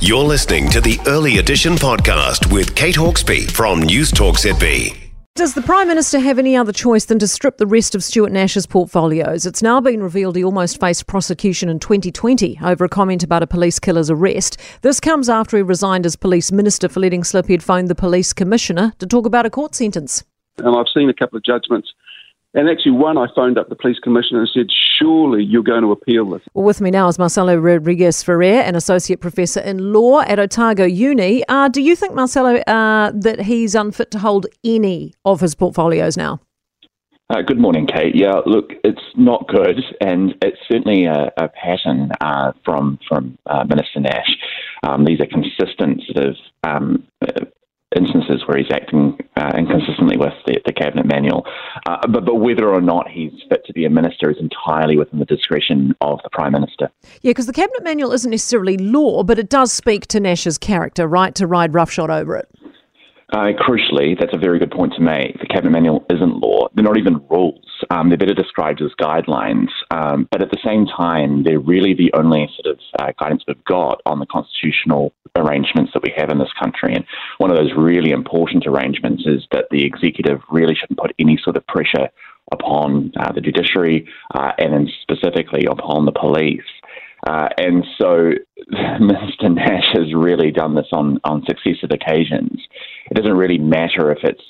You're listening to the Early Edition podcast with Kate Hawkesby from Newstalk ZB. Does the Prime Minister have any other choice than to strip the rest of Stuart Nash's portfolios? It's now been revealed he almost faced prosecution in 2020 over a comment about a police killer's arrest. This comes after he resigned as police minister for letting slip he'd phoned the police commissioner to talk about a court sentence. And I've seen a couple of judgments and actually, one, I phoned up the police commissioner and said, surely you're going to appeal this. Well, with me now is Marcelo Rodriguez Ferrere, an associate professor in law at Otago Uni. Uh, do you think, Marcelo, uh, that he's unfit to hold any of his portfolios now? Uh, good morning, Kate. Yeah, look, it's not good, and it's certainly a, a pattern uh, from from uh, Minister Nash. Um, these are consistent sort of um, instances where he's acting uh, inconsistently with the, the cabinet manual. Uh, but, but whether or not he's fit to be a minister is entirely within the discretion of the prime minister. Yeah, because the cabinet manual isn't necessarily law, but it does speak to Nash's character, right, to ride roughshod over it. Uh, crucially, that's a very good point to make. The cabinet manual isn't law; they're not even rules. Um, they're better described as guidelines. Um, but at the same time, they're really the only sort of uh, guidance we've got on the constitutional arrangements that we have in this country. And one of those really important arrangements is that the executive really shouldn't put any sort of pressure upon uh, the judiciary uh, and then specifically upon the police. Uh, and so Mr. Nash has really done this on, on successive occasions. It doesn't really matter if it's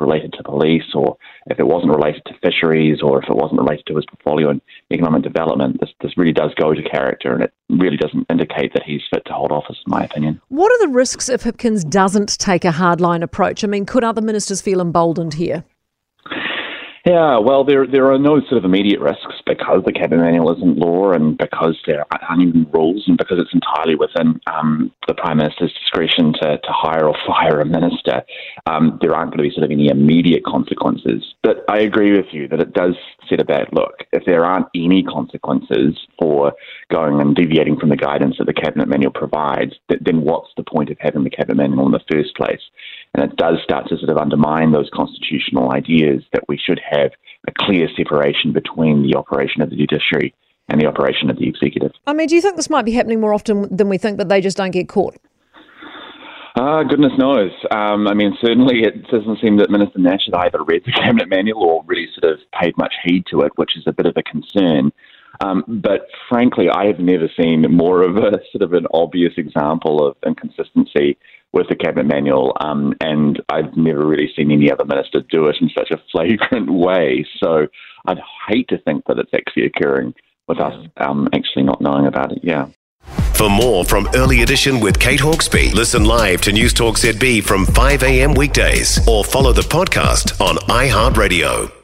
related to police or if it wasn't related to fisheries or if it wasn't related to his portfolio in economic development. This, this really does go to character and it really doesn't indicate that he's fit to hold office, in my opinion. What are the risks if Hipkins doesn't take a hardline approach? I mean, could other ministers feel emboldened here? Yeah, well, there there are no sort of immediate risks because the cabinet manual isn't law, and because there aren't even rules, and because it's entirely within um, the prime minister's discretion to, to hire or fire a minister. Um, there aren't going to be sort of any immediate consequences. But I agree with you that it does set a bad look. If there aren't any consequences for going and deviating from the guidance that the cabinet manual provides, then what's the point of having the cabinet manual in the first place? And it does start to sort of undermine those constitutional ideas that we should have a clear separation between the operation of the judiciary and the operation of the executive. I mean, do you think this might be happening more often than we think, but they just don't get caught? Uh, goodness knows. Um, I mean, certainly it doesn't seem that Minister Nash has either read the cabinet manual or really sort of paid much heed to it, which is a bit of a concern. Um, but frankly, I have never seen more of a sort of an obvious example of inconsistency with the cabinet manual, um, and I've never really seen any other minister do it in such a flagrant way. So I'd hate to think that it's actually occurring with us um, actually not knowing about it. Yeah. For more from Early Edition with Kate Hawkesby, listen live to Newstalk ZB from 5 a.m. weekdays or follow the podcast on iHeartRadio.